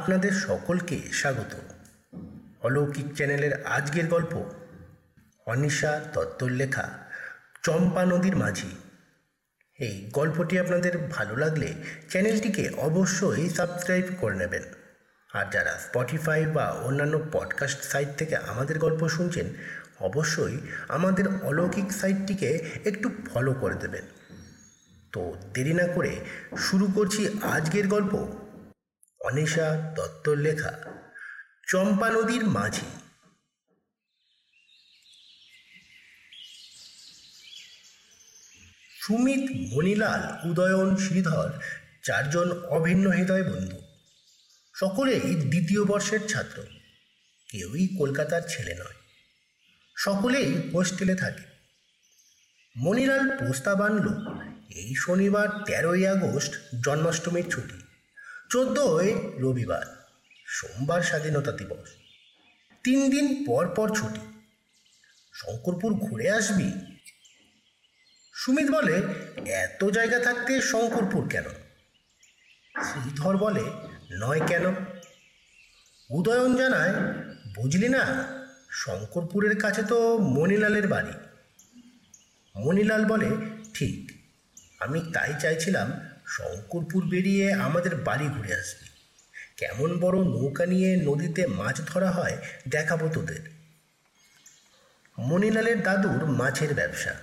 আপনাদের সকলকে স্বাগত। অলৌকিক চ্যানেলের আজকের গল্প, অনিশা দত্তর লেখা, চম্পা নদীর মাঝি। এই গল্পটি আপনাদের ভালো লাগলে চ্যানেলটিকে অবশ্যই সাবস্ক্রাইব করে নেবেন। আর যারা স্পটিফাই বা অন্যান্য পডকাস্ট সাইট থেকে আমাদের গল্প শুনছেন, অবশ্যই আমাদের অলৌকিক সাইটটিকে একটু ফলো করে দেবেন। তো দেরি না করে শুরু করছি আজকের গল্প। অনিশা দত্তর লেখা চম্পা নদীর মাঝি। সুমিত মণিলাল, উদয়ন শ্রীধর চারজন অভিন্ন হৃদয় বন্ধু। সকলেই দ্বিতীয় বর্ষের ছাত্র। কেউই কলকাতার ছেলে নয়। সকলেই হোস্টেলে থাকে। মণিলাল প্রস্তাব আনল, এই শনিবার তেরোই আগস্ট জন্মাষ্টমীর ছুটি। চোদ্দোই রবিবার, সোমবার স্বাধীনতা দিবস। তিন দিন পর পর ছুটি। শঙ্করপুর ঘুরে আসবি? সুমিত বলে, এত জায়গা থাকতে শঙ্করপুর কেন? শ্রীধর বলে, নয় কেন? উদয়ন জানায়, বুঝলি না, শঙ্করপুরের কাছে তো মণিলালের বাড়ি। মণিলাল বলে, ঠিক, আমি তাই চাইছিলাম শঙ্করপুর বেরিয়ে আমাদের বাড়ি ঘুরে আসবি। কেমন বড় নৌকা নিয়ে নদীতে মাছ ধরা হয় দেখাবো তোদের। মণিলালের দাদুর মাছের ব্যবসা।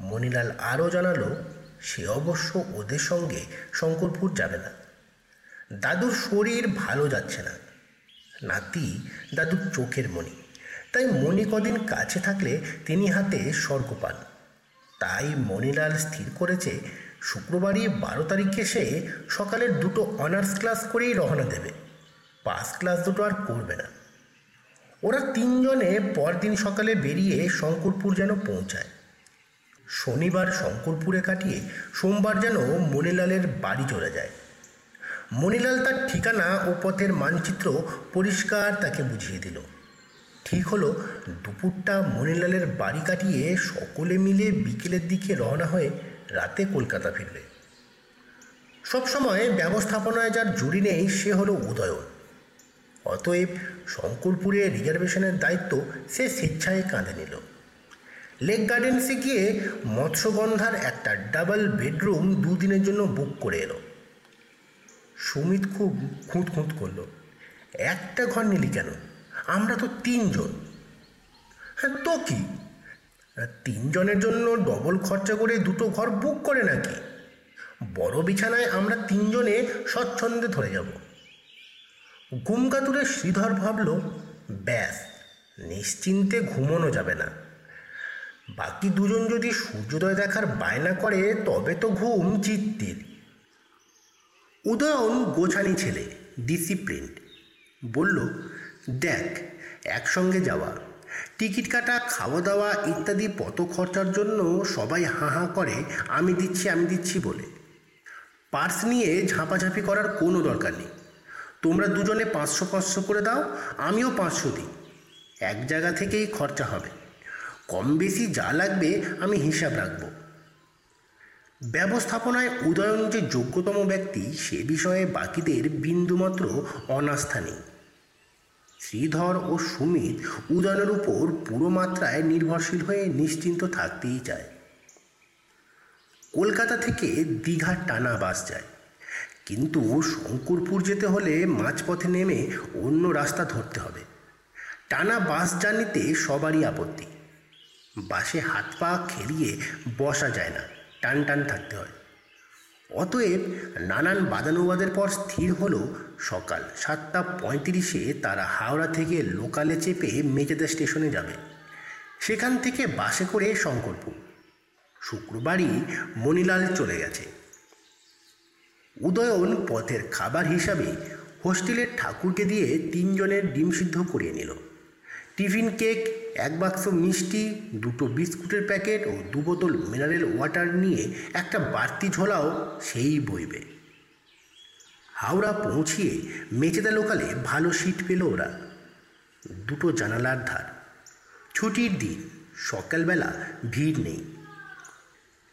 মণিলাল আরও জানালো, সে অবশ্য ওদের সঙ্গে শঙ্করপুর যাবে না। দাদুর শরীর ভালো যাচ্ছে না। নাতি দাদুর চোখের মণি। তাই মণি কদিন কাছে থাকলে তিনি হাতে স্বর্গ পান তাই মণিলাল স্থির করেছে শুক্রবারই বারো তারিখে সে সকালের দুটো অনার্স ক্লাস করেই রওনা দেবে। পাস ক্লাস দুটো আর করবে না। ওরা তিনজনে পরদিন সকালে বেরিয়ে শঙ্করপুর যেন পৌঁছায়। শনিবার শঙ্করপুরে কাটিয়ে সোমবার যেন মণিলালের বাড়ি চলে যায়। মনিলাল তার ঠিকানা ও পথের মানচিত্র পরিষ্কার তাকে বুঝিয়ে দিল। ঠিক হলো, দুপুরটা মণিলালের বাড়ি কাটিয়ে সকলে মিলে বিকেলের দিকে রওনা হয়ে রাতে কলকাতা ফিরবে সবসময় ব্যবস্থাপনায় যার জুড়ি নেই, সে হলো উদয়ন। অতএব শঙ্করপুরে রিজার্ভেশনের দায়িত্ব সে স্বেচ্ছায় কাঁধে নিল। লেক গার্ডেন্সে গিয়ে মৎস্যগন্ধার একটা ডাবল বেডরুম দুদিনের জন্য বুক করে এলো। সুমিত খুব খুঁত খুঁত করল, একটা ঘর নিলি কেন? আমরা তো তিনজন। হ্যাঁ তো কি? তিনজনের জন্য ডবল খরচা করে দুটো ঘর বুক করে নাকি? বড় বিছানায় আমরা তিনজনে স্বচ্ছন্দে ধরে যাব। ঘুমকাতুরে শ্রীধর ভাবল, ব্যাস, নিশ্চিন্তে ঘুমোনো যাবে না। বাকি দুজন যদি সূর্যোদয় দেখার বায়না করে, তবে তো ঘুম চিত্তির। উদয়ন গোছানি ছেলে ডিসিপ্লিন বলল, দেখ, একসঙ্গে যাওয়া। টিকিট কাটা, খাওয়া দাওয়া ইত্যাদি পত খরচার জন্য সবাই হাঁ হাঁ করে, আমি দিচ্ছি আমি দিচ্ছি বলে। পার্স নিয়ে ঝাঁপাঝাঁপি করার কোনো দরকার নেই। তোমরা দুজনে পাঁচশো পাঁচশো করে দাও, আমিও পাঁচশো দিই। এক জায়গা থেকেই খরচা হবে। কম বেশি যা লাগবে, আমি হিসাব রাখব। ব্যবস্থাপনায় উদয়ন যে যোগ্যতম ব্যক্তি, সে বিষয়ে বাকিদের বিন্দুমাত্র অনাস্থা নেই। শ্রীধর ও সুমিত উদয়নের উপর পুরো মাত্রায় নির্ভরশীল হয়ে নিশ্চিন্ত থাকতেই চায়। কলকাতা থেকে দীঘার টানা বাস যায়। কিন্তু শঙ্করপুর যেতে হলে মাঝপথে নেমে অন্য রাস্তা ধরতে হবে। টানা বাস জার্নিতে সবারই আপত্তি। বাসে হাত পা খেলিয়ে বসা যায় না টান টান থাকতে হয়। অতএব নানান বাদানুবাদের পর স্থির হলো সকাল সাতটা পঁয়ত্রিশে তারা হাওড়া থেকে লোকালে চেপে মেচেদা স্টেশনে যাবে। সেখান থেকে বাসে করে শঙ্করপুর। শুক্রবারই মণিলাল চলে গেছে। উদয়ন পথের খাবার হিসাবে হোস্টেলের ঠাকুরকে দিয়ে তিনজনের ডিম সিদ্ধ করিয়ে নিল। টিফিন কেক, এক বাক্স মিষ্টি, দুটো বিস্কুটের প্যাকেট ও দু বোতল মিনারেল ওয়াটার নিয়ে একটা বাড়তি ঝোলাও সেই বইবে। হাওড়া পৌঁছিয়ে মেচেদা লোকালে ভালো সিট পেল ওরা। দুটো জানালার ধার। ছুটির দিন, সকালবেলা ভিড় নেই।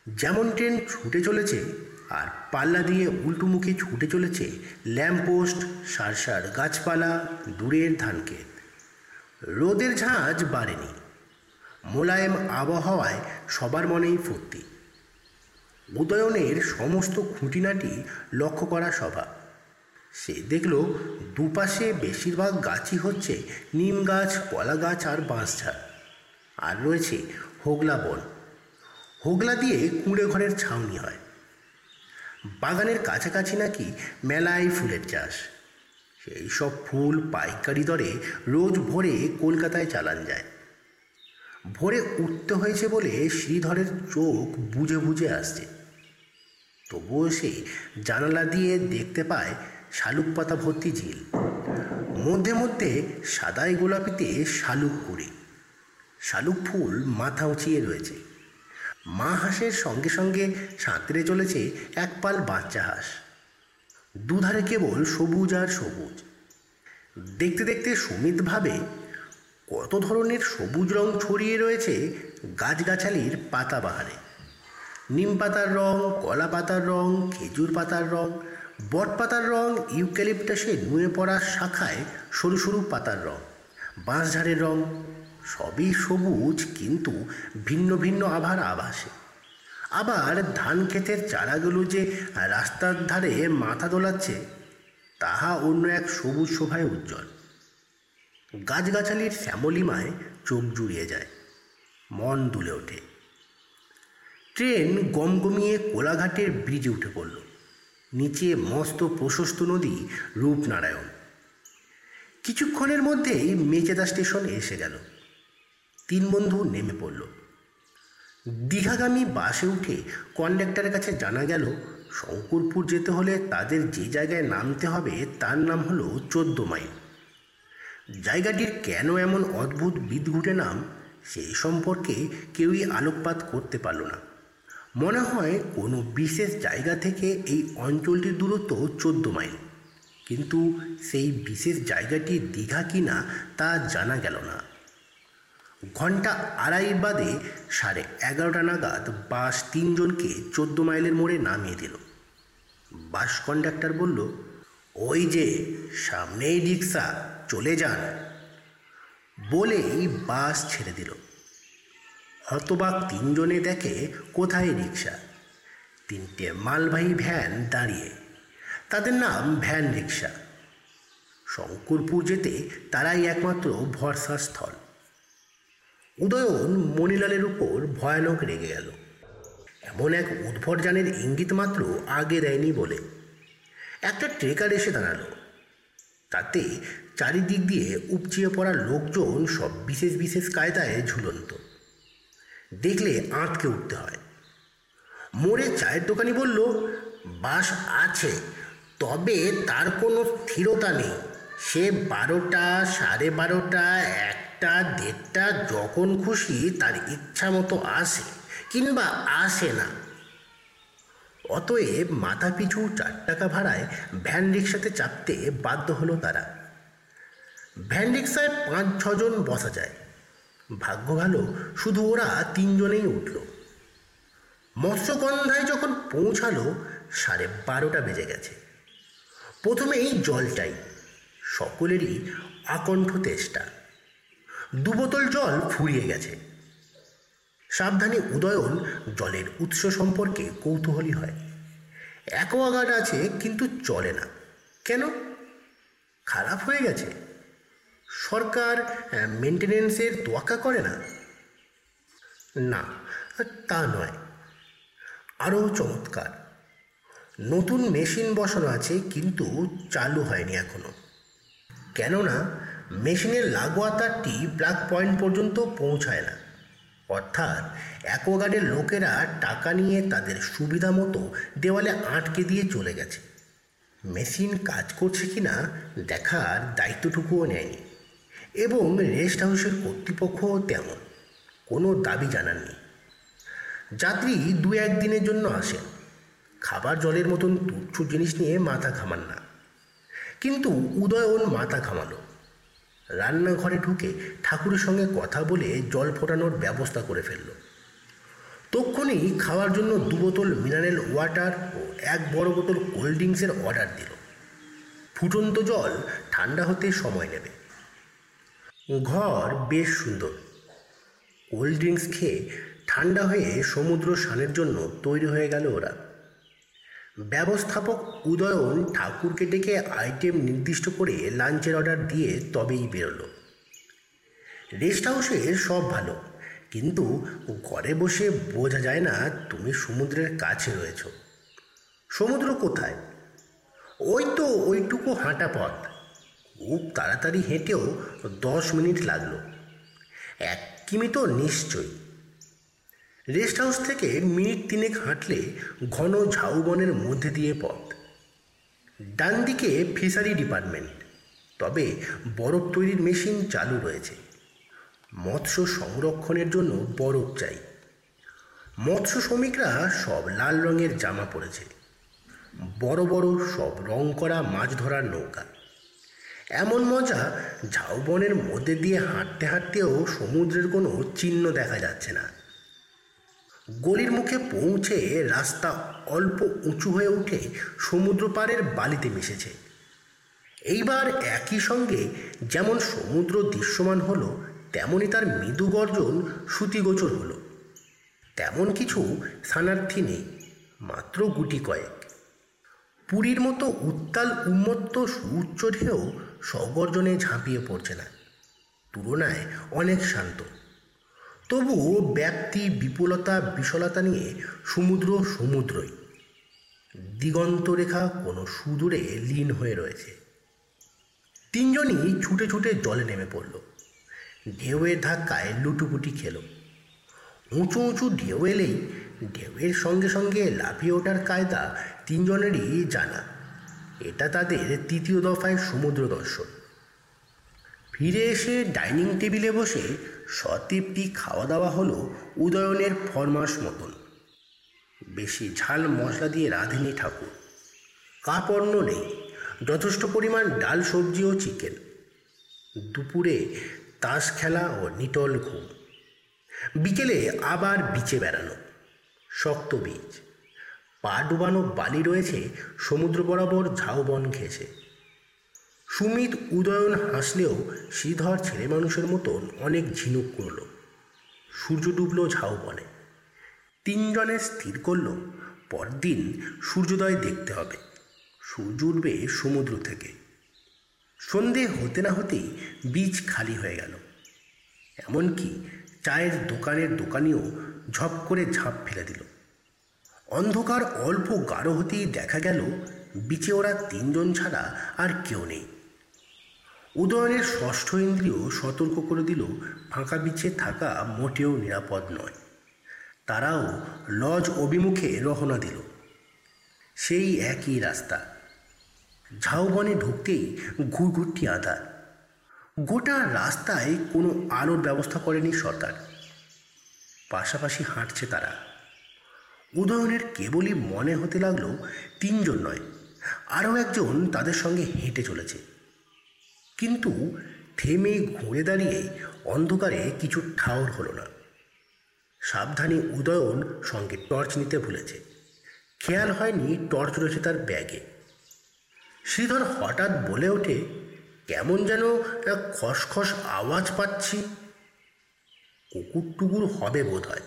যেমন ট্রেন ছুটে চলেছে, আর পাল্লা দিয়ে উল্টো মুখে ছুটে চলেছে ল্যাম্পপোস্ট, সারসার গাছপালা, দূরের ধানক্ষেত। রোদের ঝাঁজ বাড়েনি। মোলায়েম আবহাওয়ায় সবার মনেই ফুর্তি। উদয়নের সমস্ত খুঁটিনাটি লক্ষ্য করা স্বভাব সে দেখল দুপাশে বেশিরভাগ গাছই হচ্ছে নিম গাছ, কলা গাছ আর বাঁশঝাড় আর রয়েছে হোগলা বন। হোগলা দিয়ে কুঁড়ে ঘরের ছাউনি হয়। বাগানের কাছাকাছি নাকি মেলায় ফুলের চাষ। সেই সব ফুল পাইকারি দরে রোজ ভোরে কলকাতায় চালান যায়। ভোরে উঠতে হয়েছে বলে শ্রীধরের চোখ বুঝে বুঝে আসছে। তবুও সে জানালা দিয়ে দেখতে পায় শালুক পাতা ভর্তি ঝিল। মধ্যে মধ্যে সাদাই গোলাপিতে শালুক কুড়ি। শালুক ফুল মাথা উঁচিয়ে রয়েছে। মা হাঁসের সঙ্গে সঙ্গে সাঁতরে চলেছে একপাল বাচ্চা হাঁস। দুধারে কেবল সবুজ আর সবুজ। দেখতে দেখতে সুমিত ভাবে কত ধরনের সবুজ রং ছড়িয়ে রয়েছে গাছগাছালির পাতাবাহারে নিম পাতার রং, কলা পাতার রং, খেজুর পাতার রং, বট পাতার রং, ইউক্যালিপটাসে নুয়ে পড়া শাখায় সরু সরু পাতার রং, বাঁশঝাড়ের রং, সবই সবুজ কিন্তু ভিন্ন ভিন্ন আভার আভাসে। আবার ধান ক্ষেতের চারাগুলো যে রাস্তার ধারে মাথা দোলাচ্ছে, তাহা অন্য এক সবুজ শোভায় উজ্জ্বল। গাছগাছালির শ্যামলিমায় চোখ জুড়িয়ে যায়, মন দুলে ওঠে। ট্রেন গমগমিয়ে কোলাঘাটের ব্রিজে উঠে পড়ল। নিচে মস্ত প্রশস্ত নদী রূপনারায়ণ। কিছুক্ষণের মধ্যেই মেচেদা স্টেশন এসে গেল। তিন বন্ধু নেমে পড়ল। দীঘাগামী বাসে উঠে কন্ডাক্টরের কাছে জানা গেল, শঙ্করপুর যেতে হলে তাদের যে জায়গায় নামতে হবে তার নাম হলো চোদ্দ মাইল। জায়গাটির কেন এমন অদ্ভুত বিদঘুটে নাম সেই সম্পর্কে কেউই আলোকপাত করতে পারল না। মনে হয় কোনো বিশেষ জায়গা থেকে এই অঞ্চলটির দূরত্ব চোদ্দ মাইল। কিন্তু সেই বিশেষ জায়গাটি দীঘা কিনা তা জানা গেল না। ঘণ্টা আড়াই বাদে সাড়ে এগারোটা নাগাদ বাস তিনজনকে চোদ্দ মাইলের মোড়ে নামিয়ে দিল। বাস কন্ডাক্টর বলল, ওই যে, সামনেই রিক্সা চলে যান। বলেই বাস ছেড়ে দিল। হতবাক তিনজনে দেখে কোথায় রিক্সা তিনটে মালবাহী ভ্যান দাঁড়িয়ে। তাদের নাম ভ্যান রিক্সা শঙ্করপুর যেতে তারাই একমাত্র ভরসা স্থল উদয়ন মণিলালের উপর ভয়ানক রেগে গেল। এমন এক উদ্ভটযানের ইঙ্গিত মাত্র আগে দেয়নি বলে। একটা ট্রেকার এসে দাঁড়াল। তাতে চারিদিক দিয়ে উপচিয়ে পড়া লোকজন সব বিশেষ বিশেষ কায়দায় ঝুলন্ত। দেখলে আঁতকে উঠতে হয়। মোড়ে চায়ের দোকানি বলল, বাস আছে, তবে তার কোনো স্থিরতা নেই। সে বারোটা, সাড়ে বারোটা একটা দেড়টা যখন খুশি তার ইচ্ছা মতো আসে কিংবা আসে না। অতএব মাথা পিছু চার টাকা ভাড়ায় ভ্যান রিক্সাতে চাপতে বাধ্য হলো তারা। ভ্যান রিক্সায় পাঁচ, ছজন বসা যায়। ভাগ্য ভালো, শুধু ওরা তিনজনেই উঠল। মৎস্যগন্ধায় যখন পৌঁছালো, সাড়ে বারোটা বেজে গেছে। প্রথমেই জলটাই, সকলেরই আকণ্ঠ তেষ্টা। দু বোতল জল ফুরিয়ে গেছে। সাবধানে উদয়ন জলের উৎস সম্পর্কে কৌতূহলী হয়। অ্যাকোয়াগার্ড আছে, কিন্তু চলে না। কেন? খারাপ হয়ে গেছে। সরকার মেনটেনেন্সের তোয়াক্কা করে না? না, তা নয়। আরও চমৎকার। নতুন মেশিন বসানো আছে, কিন্তু চালু হয়নি এখনও কেননা মেশিনের লাগোয়া তারটি প্লাগ পয়েন্ট পর্যন্ত পৌঁছায় না। অর্থাৎ অ্যাকোয়াগার্ডের লোকেরা টাকা নিয়ে তাদের সুবিধা মতো দেওয়ালে আটকে দিয়ে চলে গেছে। মেশিন কাজ করছে কি না দেখার দায়িত্বটুকুও নেয়নি। এবং রেস্ট হাউসের কর্তৃপক্ষও তেমন, কোনো দাবি জানাননি। যাত্রী দু একদিনের জন্য আসেন খাবার জলের মতন তুচ্ছ জিনিস নিয়ে মাথা ঘামান না। কিন্তু উদয়ন মাথা ঘামালো। রান্নাঘরে ঢুকে ঠাকুরের সঙ্গে কথা বলে জল ফোটানোর ব্যবস্থা করে ফেলল। তক্ষুনি খাওয়ার জন্য দু বোতল মিনারেল ওয়াটার ও এক বড় বোতল কোল্ড ড্রিঙ্কসের অর্ডার দিল। ফুটন্ত জল ঠান্ডা হতে সময় নেবে। ঘর বেশ সুন্দর। কোল্ড ড্রিঙ্কস খেয়ে ঠান্ডা হয়ে সমুদ্র স্নানের জন্য তৈরি হয়ে গেল ওরা। ব্যবস্থাপক উদয়ন ঠাকুরকে ডেকে আইটেম নির্দিষ্ট করে লাঞ্চের অর্ডার দিয়ে তবেই বেরোলো। রেস্ট হাউসে সব ভালো, কিন্তু ঘরে বসে বোঝা যায় না তুমি সমুদ্রের কাছে রয়েছ। সমুদ্র কোথায়? ওই তো ওইটুকু হাঁটা পথ। খুব তাড়াতাড়ি হেঁটেও দশ মিনিট লাগল। এক কিমি তো নিশ্চয়ই। রেস্ট হাউস থেকে মিনিট তিনেক হাঁটলে ঘন ঝাউবনের মধ্যে দিয়ে পথ। ডান দিকে ফিশারি ডিপার্টমেন্ট, তবে বরফ তৈরির মেশিন চালু রয়েছে। মৎস্য সংরক্ষণের জন্য বরফ চাই। মৎস্য শ্রমিকরা সব লাল রঙের জামা পরেছে। বড় বড় সব রং করা মাছ ধরার নৌকা। এমন মজা ঝাউবনের মধ্যে দিয়ে হাঁটতে হাঁটতেও সমুদ্রের কোনো চিহ্ন দেখা যাচ্ছে না। গলির মুখে পৌঁছে রাস্তা অল্প উঁচু হয়ে উঠে সমুদ্র পাড়ের বালিতে মিশেছে। এইবার একই সঙ্গে যেমন সমুদ্র দৃশ্যমান হলো তেমনই তার মৃদু গর্জন শ্রুতিগোচর হলো। তেমন কিছু স্থানার্থী নেই, মাত্র গুটি কয়েক। পুরীর মতো উত্তাল উন্মত্ত সুউচ্চ ঢেউ সগর্জনে ঝাঁপিয়ে পড়ছে না। তুলনায় অনেক শান্ত। তবুও ব্যাপ্তি, বিপুলতা, বিশলতা নিয়ে সমুদ্র সমুদ্রই। দিগন্ত রেখা কোনো সুদূরে লীন হয়ে রয়েছে। তিনজনই ছুটে ছুটে জলে নেমে পড়ল। ঢেউয়ের ধাক্কায় লুটুপুটি খেল। উঁচু উঁচু ঢেউ এলেই ঢেউয়ের সঙ্গে সঙ্গে লাফিয়ে ওঠার কায়দা তিনজনেরই জানা। এটা তাদের তৃতীয় দফায় সমুদ্র দর্শন। ফিরে এসে ডাইনিং টেবিলে বসে সতৃপ্তি খাওয়া দাওয়া হলো উদয়নের ফরমাস মতন। বেশি ঝাল মশলা দিয়ে রাঁধেনি ঠাকুর। কাপড় নেই, যথেষ্ট পরিমাণ ডাল সবজি ও চিকেন। দুপুরে তাস খেলা ও নিটল ঘুম। বিকেলে আবার বিচে বেড়ানো। শক্ত বীজ। পা ডুবানো বালি রয়েছে, সমুদ্র বরাবর ঝাউবন ঘেঁষে। সুমিত উদয়ন হাসলেও শ্রীধর ছেলে মানুষের মতন অনেক ঝিনুক করল। সূর্য ডুবল ঝাউবনে তিনজনে স্থির করল, পরদিন সূর্যোদয় দেখতে হবে। সূর্য উঠবে সমুদ্র থেকে। সন্ধে হতে না হতেই বীজ খালি হয়ে গেল। এমনকি চায়ের দোকানের দোকানিও ঝপ করে ঝাঁপ ফেলে দিল। অন্ধকার অল্প গাঢ় হতেই দেখা গেল, বিচে ওরা তিনজন ছাড়া আর কেউ নেই। উদয়নের ষষ্ঠ ইন্দ্রিয় সতর্ক করে দিল, ফাঁকা বিচে থাকা মোটেও নিরাপদ নয়। তারাও লজ অভিমুখে রহনা দিল। সেই একই রাস্তা। ঝাউবনে ঢুকতেই ঘুরঘুরটি আধার। গোটা রাস্তায় কোনো আলোর ব্যবস্থা করেনি সরকার। পাশাপাশি হাঁটছে তারা। উদয়নের কেবলই মনে হতে লাগল তিনজন নয়, আরও একজন তাদের সঙ্গে হেঁটে চলেছে। কিন্তু থেমে ঘুরে দাঁড়িয়ে অন্ধকারে কিছু ঠাউর হলো না। সাবধানে উদয়ন সঙ্গে টর্চ নিতে ভুলেছে। খেয়াল হয়নি টর্চ রয়েছে তার ব্যাগে। শ্রীধর হঠাৎ বলে ওঠে, কেমন যেন খসখস আওয়াজ পাচ্ছি। কুকুর টুকুর হবে বোধ হয়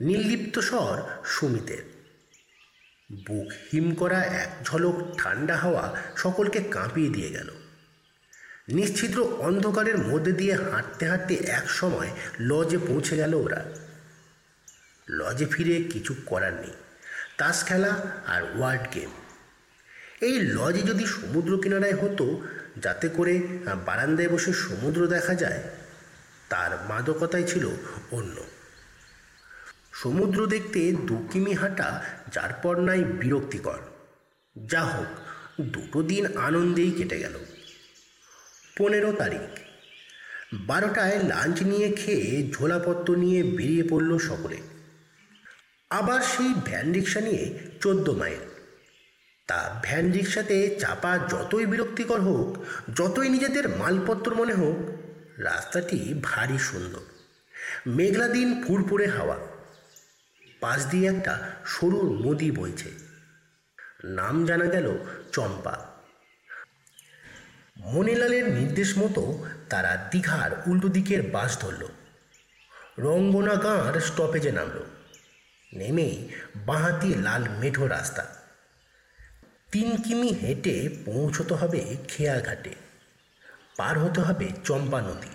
নির্লিপ্ত স্বর সুমিতের। বুক হিম করা এক ঝলক ঠান্ডা হাওয়া সকলকে কাঁপিয়ে দিয়ে গেল। নিশ্ছিদ্র অন্ধকারের মধ্যে দিয়ে হাঁটতে হাঁটতে এক সময় লজে পৌঁছে গেল ওরা। লজে ফিরে কিছু করার নেই। তাস খেলা আর ওয়ার্ড গেম। এই লজে যদি সমুদ্র কিনারায় হতো, যাতে করে বারান্দায় বসে সমুদ্র দেখা যায়, তার মাদকতাই ছিল অন্য। সমুদ্র দেখতে দু কিমি হাঁটা, যার পর নাই বিরক্তিকর। যা হোক দুটো দিন আনন্দেই কেটে গেল। পনেরো তারিখ। বারোটায় লাঞ্চ নিয়ে খেয়ে ঝোলাপত্র নিয়ে বেরিয়ে পড়ল সকলে। আবার সেই ভ্যান রিক্সা নিয়ে চোদ্দ মাইল। তা ভ্যান রিক্সাতে চাপা যতই বিরক্তিকর হোক, যতই নিজেদের মালপত্র মনে হোক, রাস্তাটি ভারী সুন্দর। মেঘলা দিন ফুরফুরে হাওয়া। পাশ দিয়ে একটা সরু নদী বইছে। নাম জানা গেল চম্পা। মণিলালের নির্দেশ মতো তারা দীঘার উল্টো দিকের বাস ধরল। রঙ্গনা গাঁর স্টপেজে নামল। নেমেই বাঁহাতি লাল মেঠো রাস্তা। তিন কিমি হেঁটে পৌঁছতে হবে খেয়াঘাটে পার হতে হবে চম্পা নদী।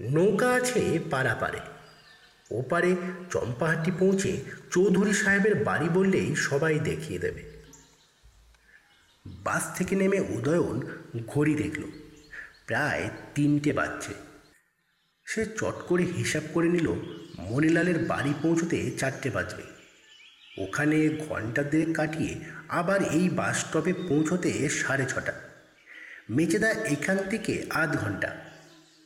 নৌকা আছে পারাপারে। ওপারে চম্পাহাটি পৌঁছে চৌধুরী সাহেবের বাড়ি বললেই সবাই দেখিয়ে দেবে। বাস থেকে নেমে উদয়ন ঘড়ি দেখল। প্রায় তিনটে বাজছে। সে চট করে হিসাব করে নিল, মণিলালের বাড়ি পৌঁছতে চারটে বাজবে। ওখানে ঘণ্টা দেড়েক কাটিয়ে আবার এই বাস স্টপে পৌঁছতে সাড়ে ছটা। মেচেদা এখান থেকে আধ ঘণ্টা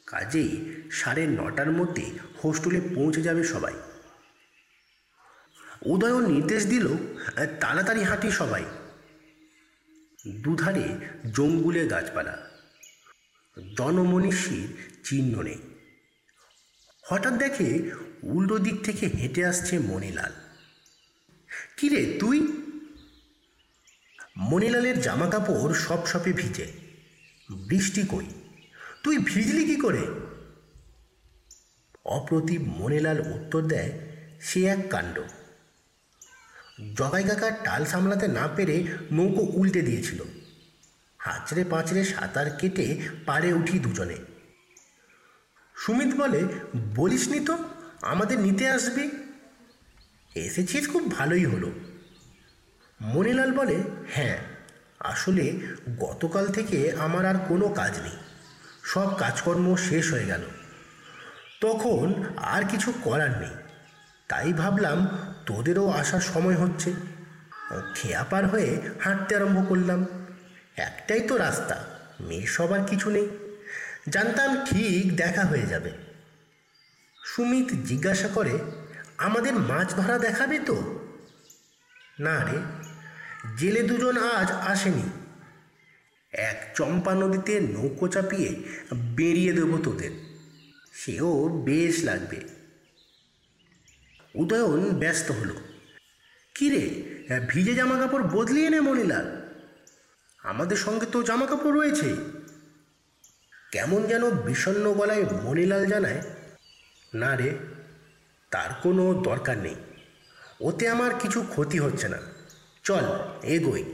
কাজেই সাড়ে নটার মধ্যে হোস্টেলে পৌঁছে যাবে সবাই। উদয়ন নির্দেশ দিল তাড়াতাড়ি হাঁটি সবাই। দুধারে জঙ্গুলে গাছপালা। জনমনীষীর চিহ্ন নেই। হঠাৎ দেখে উল্টো দিক থেকে হেঁটে আসছে মণিলাল। কিরে তুই? মণিলালের জামা কাপড় সব সপে ভিজে। বৃষ্টি কই? তুই ভিজলি কি করে? অপ্রতিম মণিলাল উত্তর দেয়, সে এক কাণ্ড। জগাই কাকার টাল সামলাতে না পেরে নৌকো উল্টে দিয়েছিল। হাঁচড়ে পাঁচড়ে সাঁতার কেটে পাড়ে উঠি দুজনে। সুমিত বলে বলিসনি তো, আমাদের নিতে আসবি? এসেছিস খুব ভালোই হলো। মনিলাল বলে হ্যাঁ আসলে গতকাল থেকে আমার আর কোনো কাজ নেই। সব কাজকর্ম শেষ হয়ে গেল। তখন আর কিছু করার নেই। তাই ভাবলাম তোদেরও আসার সময় হচ্ছে। খেয়া পার হয়ে হাঁটতে আরম্ভ করলাম। একটাই তো রাস্তা মেয়ে সবার কিছু নেই। জানতাম ঠিক দেখা হয়ে যাবে। সুমিত জিজ্ঞাসা করে, আমাদের মাছ ধরা দেখাবে তো? না রে, জেলে দুজন আজ আসেনি। এক চম্পা নদীতে নৌকো চাপিয়ে বেরিয়ে দেবো তোদের। সেও বেশ লাগবে। উদয়ন ব্যস্ত হলো। কিরে ভিজে জামা কাপড় বদলিয়ে নে মনিলাল। আমাদের সঙ্গে তো জামা কাপড় রয়েছে। কেমন যেন বিষণ্ণ গলায় মণিলাল জানায়, না রে, তার কোনো দরকার নেই। ওতে আমার কিছু ক্ষতি হচ্ছে না। চল, এগোই।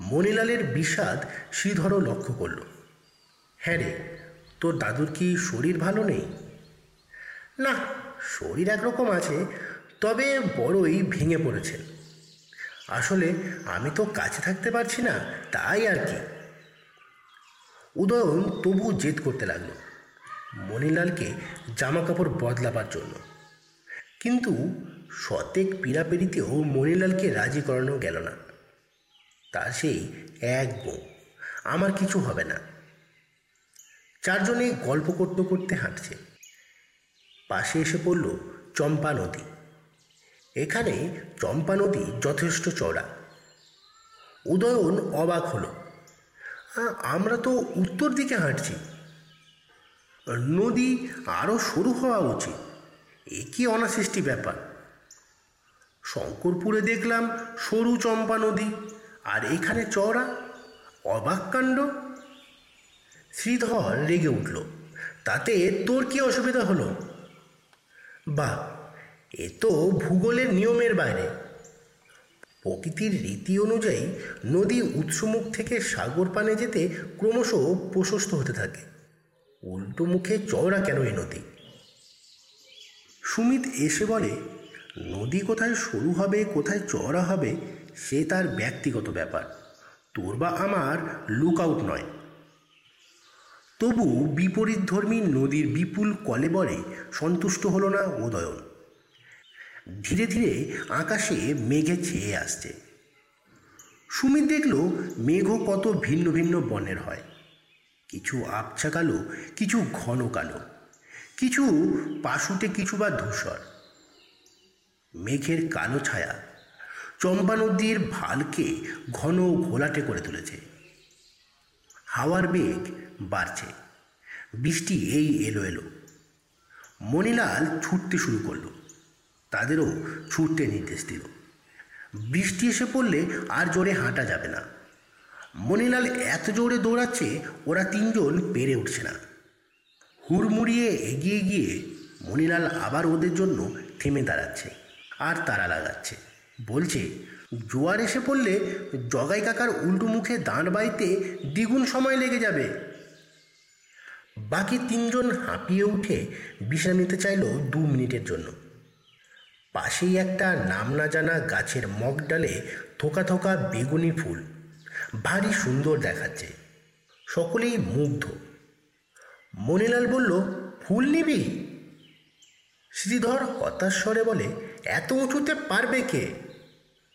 মণিলালের বিষাদ শ্রীধরও লক্ষ্য করল। হ্যাঁ রে, তোর দাদুর কি শরীর ভালো নেই? না শরীর একরকম আছে, তবে বড়ই ভেঙে পড়েছেন আসলে আমি তো কাছে থাকতে পারছি না, তাই আর কি। উদয়ন তবু জেদ করতে লাগল। মণিলালকে জামা কাপড় বদলাবার জন্য। কিন্তু শতেক পীড়াপিড়িতেও মণিলালকে রাজি করানো গেল না। তার সেই এক বউ, আমার কিছু হবে না। চারজনে গল্প করতে করতে হাঁটছে। পাশে এসে পড়ল চম্পা নদী। এখানে চম্পা নদী যথেষ্ট চড়া উদয়ন অবাক হলো। আমরা তো উত্তর দিকে হাঁটছি। নদী আরও সরু হওয়া উচিত। এ কি অনাসৃষ্টি ব্যাপার? শঙ্করপুরে দেখলাম সরু চম্পা নদী, আর এখানে চওড়া, অবাক কাণ্ড। শ্রীধর রেগে উঠল। তাতে তোর কি অসুবিধা হলো? বাহ, এ তো ভূগোলের নিয়মের বাইরে। প্রকৃতির রীতি অনুযায়ী নদী উৎসমুখ থেকে সাগর পানে যেতে ক্রমশ প্রশস্ত হতে থাকে। উল্টো মুখে চওড়া কেন এই নদী? সুমিত এসে বলে, নদী কোথায় সরু হবে, কোথায় চওড়া হবে, সে তার ব্যক্তিগত ব্যাপার। তোর বা আমার লুক আউট নয়। তবু বিপরীত ধর্মী নদীর বিপুল কলেবরে সন্তুষ্ট হলো না উদয়ন। ধীরে ধীরে আকাশে মেঘে ছেয়ে আসছে। সুমিত দেখল মেঘও কত ভিন্ন ভিন্ন বর্ণের হয়। কিছু আবছা কালো, কিছু ঘন কালো, কিছু পাশুটে কিছু বা ধূসর। মেঘের কালো ছায়া চম্পা নদীর ভালকে ঘন ঘোলাটে করে তুলেছে। হাওয়ার বেগ বাড়ছে। বৃষ্টি এই এলো এলো মণিলাল ছুটতে শুরু করল। তাদেরও ছুটতে নির্দেশ দিল। বৃষ্টি এসে পড়লে আর জোরে হাঁটা যাবে না। মণিলাল এত জোরে দৌড়াচ্ছে, ওরা তিনজন পেরে উঠছে না। হুড়মুড়িয়ে এগিয়ে গিয়ে মণিলাল আবার ওদের জন্য থেমে দাঁড়াচ্ছে আর তারা লাগাচ্ছে। বলছে, জোয়ার এসে পড়লে জগাই কাকার উল্টো মুখে দাঁড় বাইতে দ্বিগুণ সময় লেগে যাবে। বাকি তিনজন হাঁপিয়ে উঠে বিশ্রাম নিতে চাইল দু মিনিটের জন্য। পাশেই একটা নাম না জানা গাছের মগ ডালে থোকা থোকা বেগুনি ফুল। ভারী সুন্দর দেখাচ্ছে। সকলেই মুগ্ধ। মনিলাল বলল, ফুল নিবি? শ্রীধর হতাশ স্বরে বলে, এত উঁচুতে পারবে কে?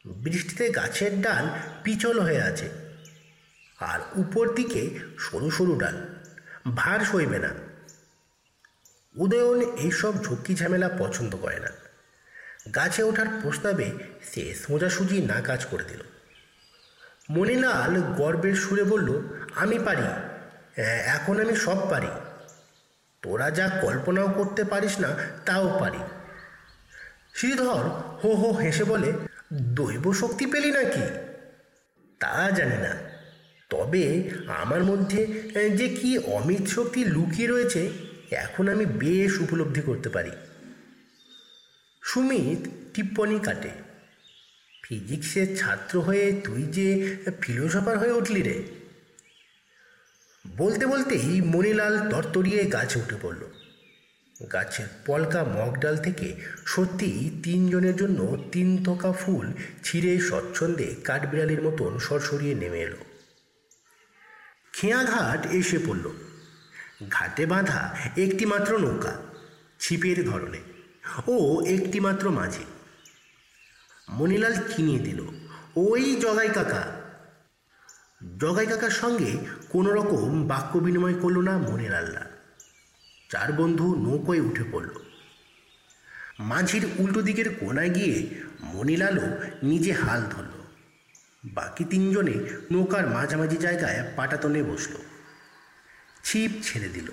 বৃষ্টিতে গাছের ডাল পিছল হয়ে আছে। আর উপর দিকে সরু সরু ডাল। ভার সইবে না। উদয়ন এইসব ঝুঁকি ঝামেলা পছন্দ করে না। গাছে ওঠার প্রস্তাবে সে সোজাসুজি না কাজ করে দিল। মণিলাল গর্বের সুরে বলল আমি পারি। হ্যাঁ, এখন আমি সব পারি। তোরা যা কল্পনাও করতে পারিস না তাও পারি। শ্রীধর হো হো হেসে বলে দৈব শক্তি পেলি নাকি? তা জানি না। তবে আমার মধ্যে যে কি অমিত শক্তি লুকিয়ে রয়েছে, এখন আমি বেশ উপলব্ধি করতে পারি। সুমিত টিপ্পনি কাটে। ফিজিক্সের ছাত্র হয়ে তুই যে ফিলোসফার হয়ে উঠলি রে। বলতে বলতেই মণিলাল তরতরিয়ে গাছে উঠে পড়ল। গাছের পলকা মগডাল থেকে সত্যি তিনজনের জন্য তিন থোকা ফুল ছিঁড়ে স্বচ্ছন্দে কাঠবিড়ালির মতন সরসরিয়ে নেমে এলো। খেয়াঘাট এসে পড়ল। ঘাটে বাঁধা একটিমাত্র নৌকা, ছিপের ধরনে। ও একটিমাত্র মাঝি। মণিলাল চিনিয়ে দিল, ওই জগাই কাকা। জগাই কাকার সঙ্গে কোনো রকম বাক্য বিনিময় করল না মনিলাল্লা চার বন্ধু নৌকোয় উঠে পড়ল। মাঝির উল্টো দিকের কোনায় গিয়ে মনিলালও নিজে হাল ধরল। বাকি তিনজনে নৌকার মাঝামাঝি জায়গায় পাটাতনে বসল। ছিপ ছেড়ে দিল।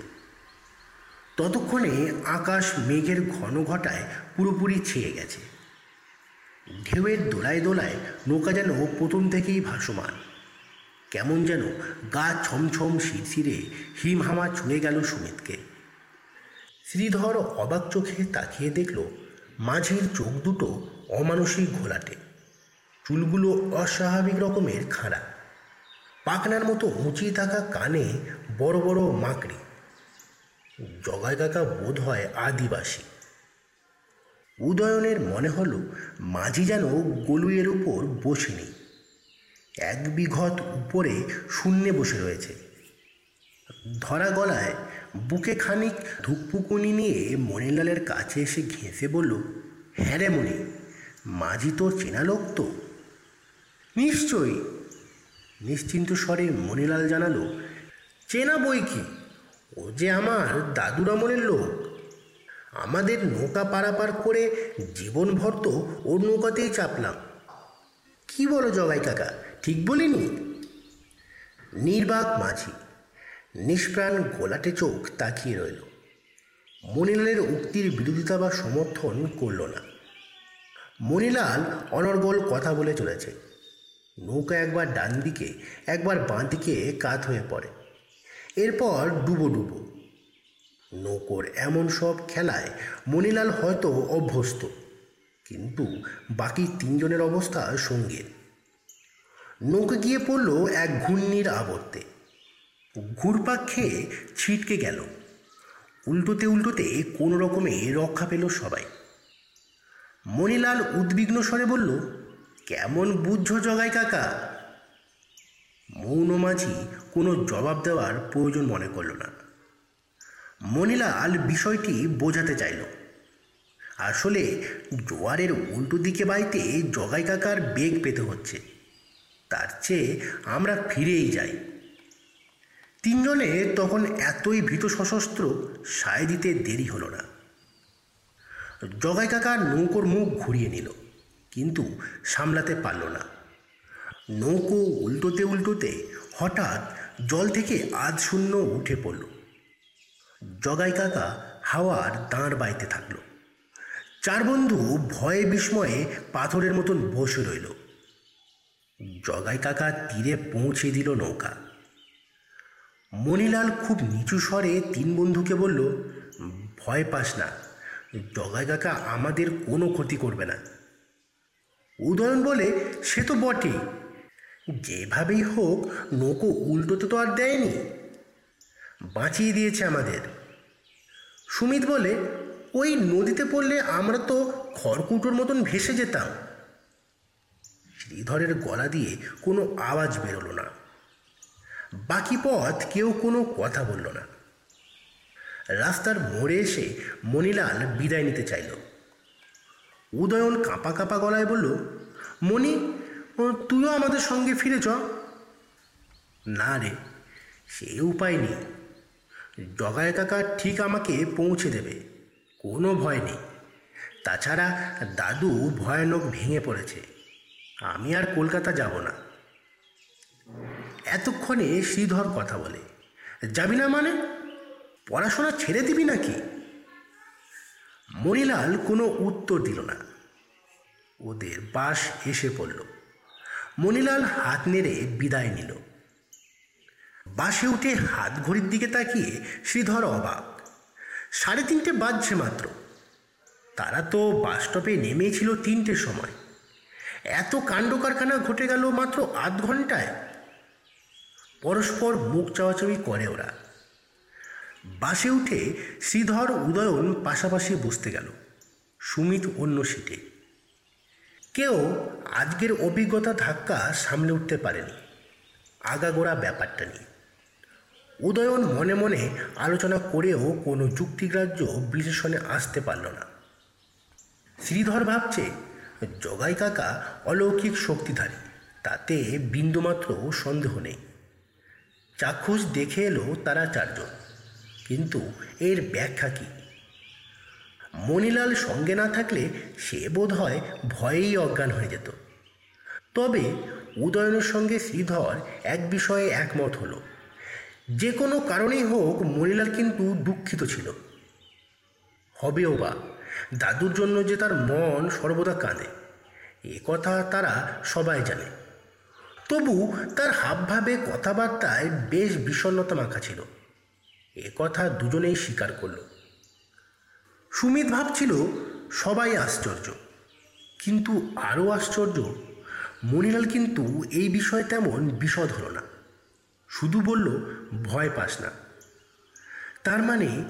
ততক্ষণে আকাশ মেঘের ঘন ঘটায় পুরোপুরি ছেয়ে গেছে। ঢেউয়ের দোলায় দোলায় নৌকা যেন প্রথম থেকেই ভাসমান। কেমন যেন গা ছমছম শিরশিরে হিমহামা ছুঁয়ে গেল সুমিতকে। শ্রীধর অবাক চোখে তাকিয়ে দেখল, মাঝের চোখ দুটো অমানসিক ঘোলাটে। চুলগুলো অস্বাভাবিক রকমের খাড়া। পাকনার মতো উঁচিয়ে থাকা কানে বড় বড় মাকড়ি। জগায় কাকা বোধ হয় আদিবাসী। উদয়নের মনে হলো মাঝি যেন গলুয়ের উপর বসে নেই। এক বিঘত উপরে শূন্যে বসে রয়েছে। ধরা গলায় বুকে খানিক ধুকপুকুনি নিয়ে মণিলালের কাছে এসে ঘেঁষে বলল হ্যাঁ রে মণি মাঝি তো চেনা লোক তো? নিশ্চয়ই। নিশ্চিন্ত স্বরে মণিলাল জানালো, চেনা বই কি? ও যে আমার দাদুর দাদুরামনের লোক। আমাদের নৌকা পারাপার করে জীবনভর তো ওর নৌকাতেই চাপলাম। কি বলো জগাই কাকা, ঠিক বলিনি? নির্বাক মাঝি, নিষ্প্রাণ গোলাটে চোখ তাকিয়ে রইল। মণিলালের উক্তির বিরোধিতা বা সমর্থন করল না। মণিলাল অনর্গল কথা বলে চলেছে। নৌকা একবার ডান দিকে, একবার বাঁ দিকে কাত হয়ে পড়ে। এরপর ডুবো ডুবো। নৌকোর এমন সব খেলায় মণিলাল হয়তো অভ্যস্ত, কিন্তু বাকি তিনজনের অবস্থা সঙ্গীন। নৌকা গিয়ে পড়ল এক ঘূর্ণির আবর্তে। ঘুরপাক খেয়ে ছিটকে গেল। উল্টোতে উল্টোতে কোনো রকমে রক্ষা পেল সবাই। মণিলাল উদ্বিগ্ন স্বরে বলল কেমন বুঝছ জগাই কাকা? মৌন মাঝি কোনো জবাব দেওয়ার প্রয়োজন মনে করল না। মণিলাল বিষয়টি বোঝাতে চাইল। আসলে জোয়ারের উল্টো দিকে বাইতে জগাই কাকার বেগ পেতে হচ্ছে। তার চেয়ে আমরা ফিরেই যাই। তিনজনে তখন এতই ভীত সশস্ত্র সায় দিতে দেরি হলো না। জগাই কাকার নৌকোর মুখ ঘুরিয়ে নিল। কিন্তু সামলাতে পারল না। নৌকো উল্টোতে উল্টোতে হঠাৎ জল থেকে আধ শূন্য উঠে পড়ল। জগাই কাকা হাওয়ার দাঁড় বাইতে থাকল। চার বন্ধু ভয়ে বিস্ময়ে পাথরের মতন বসে রইল। জগাই কাকা তীরে পৌঁছে দিল নৌকা। মণিলাল খুব নিচু স্বরে তিন বন্ধুকে বলল, ভয় পাস না। জগাই কাকা আমাদের কোনো ক্ষতি করবে না। উদয়ন বলে, সে তো বটেই যেভাবেই হোক, নৌকো উল্টোতে তো আর দেয়নি। বাঁচিয়ে দিয়েছে আমাদের। সুমিত বলে, ওই নদীতে পড়লে আমরা তো খড়কুটোর মতন ভেসে যেতাম। শ্রীধরের গলা দিয়ে কোনো আওয়াজ বেরোলো না। বাকি পথ কেউ কোনো কথা বলল না। রাস্তার মোড়ে এসে মণিলাল বিদায় নিতে চাইল। উদয়ন কাঁপা কাঁপা গলায় বলল, মণি তুইও আমাদের সঙ্গে ফিরে চ। না রে, সে উপায় নেই। জগায় কাকা ঠিক আমাকে পৌঁছে দেবে, কোনো ভয় নেই। তাছাড়া দাদু ভয়ানক ভেঙে পড়েছে, আমি আর কলকাতা যাব না। এতক্ষণে শ্রীধর কথা বলে, যাবি না মানে? পড়াশোনা ছেড়ে দিবি নাকি? মণিলাল কোনো উত্তর দিল না। ওদের বাস এসে পড়ল। মণিলাল হাত নেড়ে বিদায় নিল। বাসে উঠে হাত ঘড়ির দিকে তাকিয়ে শ্রীধর অবাক। সাড়ে তিনটে বাজছে মাত্র। তারা তো বাস স্টপে নেমেছিল তিনটের সময়। এত কাণ্ড কারখানা ঘটে গেল মাত্র আধ ঘন্টায় পরস্পর মুখ চাওয়াচাওয়ি করে ওরা। বাসে উঠে শ্রীধর উদয়ন পাশাপাশি বসতে গেল। সুমিত অন্য সিটে। কেউ আজকের অভিজ্ঞতা ধাক্কা সামলে উঠতে পারেনি। আগাগোড়া ব্যাপারটা নিয়ে। উদয়ন মনে মনে আলোচনা করেও কোনো যুক্তিগ্রাহ্য বিশ্লেষণে আসতে পারল না। শ্রীধর ভাবছে, জগাই কাকা অলৌকিক শক্তিধারী, তাতে বিন্দুমাত্র সন্দেহ নেই। চাক্ষুষ দেখে এলো তারা চারজন, কিন্তু এর ব্যাখ্যা কী? মণিলাল সঙ্গে না থাকলে সে বোধ হয় ভয়েই অজ্ঞান হয়ে যেত। তবে উদয়নের সঙ্গে শ্রীধর এক বিষয়ে একমত হলো। যে কোনো কারণেই হোক মণিলাল কিন্তু দুঃখিত ছিল। হবেও বা, দাদুর জন্য যে তার মন সর্বদা কাঁদে, এ কথা তারা সবাই জানে। তবু তার হাবভাবে কথাবার্তায় বেশ বিষণ্ণতা মাখা ছিল। এ কথা দুজনেই স্বীকার করল। সুমিত ভাবছিল সবাই আশ্চর্য। কিন্তু আরও আশ্চর্য, মণিলাল কিন্তু এই বিষয়ে তেমন বিশদ হলো না। শুধু বলল, ভয় পাস না। তার মানে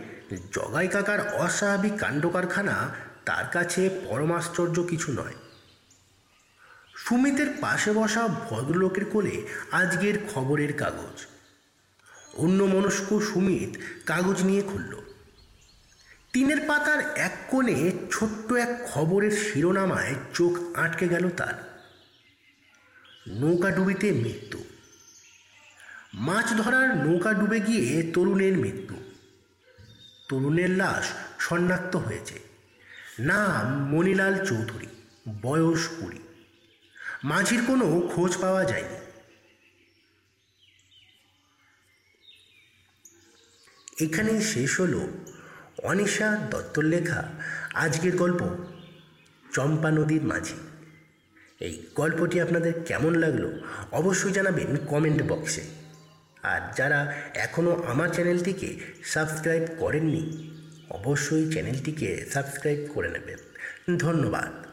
জগাই কাকার অস্বাভাবিক কাণ্ড কারখানা তার কাছে পরমাশ্চর্য কিছু নয়। সুমিতের পাশে বসা ভদ্রলোকের কোলে আজকের খবরের কাগজ। অন্য মনস্ক সুমিত কাগজ নিয়ে খুলল। তিনের পাতার এক কোণে ছোট্ট এক খবরের শিরোনামায় চোখ আটকে গেল তার। নৌকা ডুবিতে মৃত্যু। মাছ ধরার নৌকা ডুবে গিয়ে তরুণের মৃত্যু। তরুণের লাশ শনাক্ত হয়েছে। নাম মণিলাল চৌধুরী, বয়স কুড়ি। মাঝির কোনো খোঁজ পাওয়া যায়নি। এখানেই শেষ হলো অনিশা দত্তর লেখা আজকের গল্প চম্পা নদীর মাঝি। এই গল্পটি আপনাদের কেমন লাগল অবশ্যই জানাবেন কমেন্ট বক্সে আর যারা এখনও আমার চ্যানেলটিকে সাবস্ক্রাইব করেননি, অবশ্যই চ্যানেলটিকে সাবস্ক্রাইব করে নেবেন। ধন্যবাদ।